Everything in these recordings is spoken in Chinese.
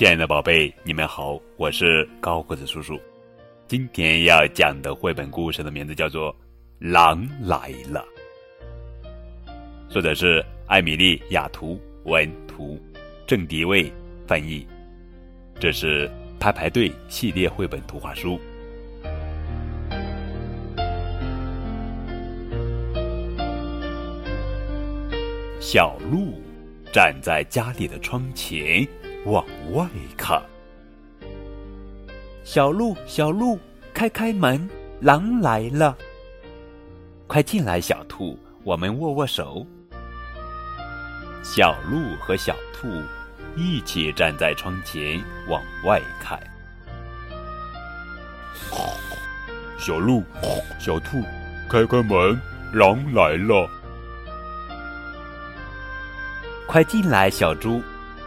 亲爱的宝贝，你们好，我是高个子叔叔。今天要讲的绘本故事的名字叫做《狼来了》，作者是艾米丽·雅图文图，郑迪卫翻译。这是排排队系列绘本图画书。小鹿站在家里的窗前。往外看，小鹿，小鹿，开开门，狼来了！快进来，小兔，我们握握手。小鹿和小兔一起站在窗前往外看。小鹿，小兔，开开门，狼来了！快进来，小猪。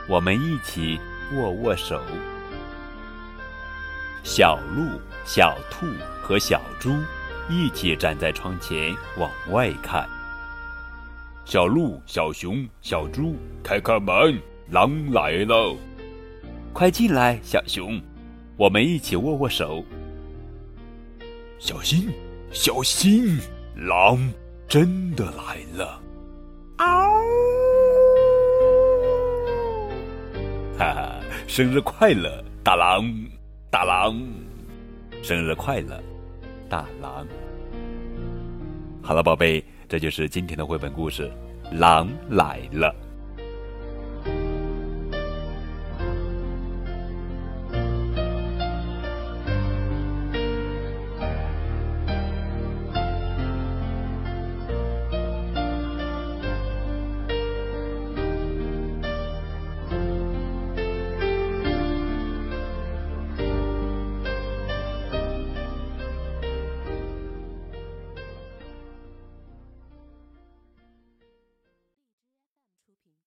我们一起握握手。小鹿、小兔和小猪一起站在窗前往外看。小鹿、小熊、小猪，开开门，狼来了！快进来，小熊，我们一起握握手。小心，小心，狼真的来了！嗷 哈哈，生日快乐，大狼！大狼，生日快乐，大狼！好了，宝贝，这就是今天的绘本故事，《狼来了》。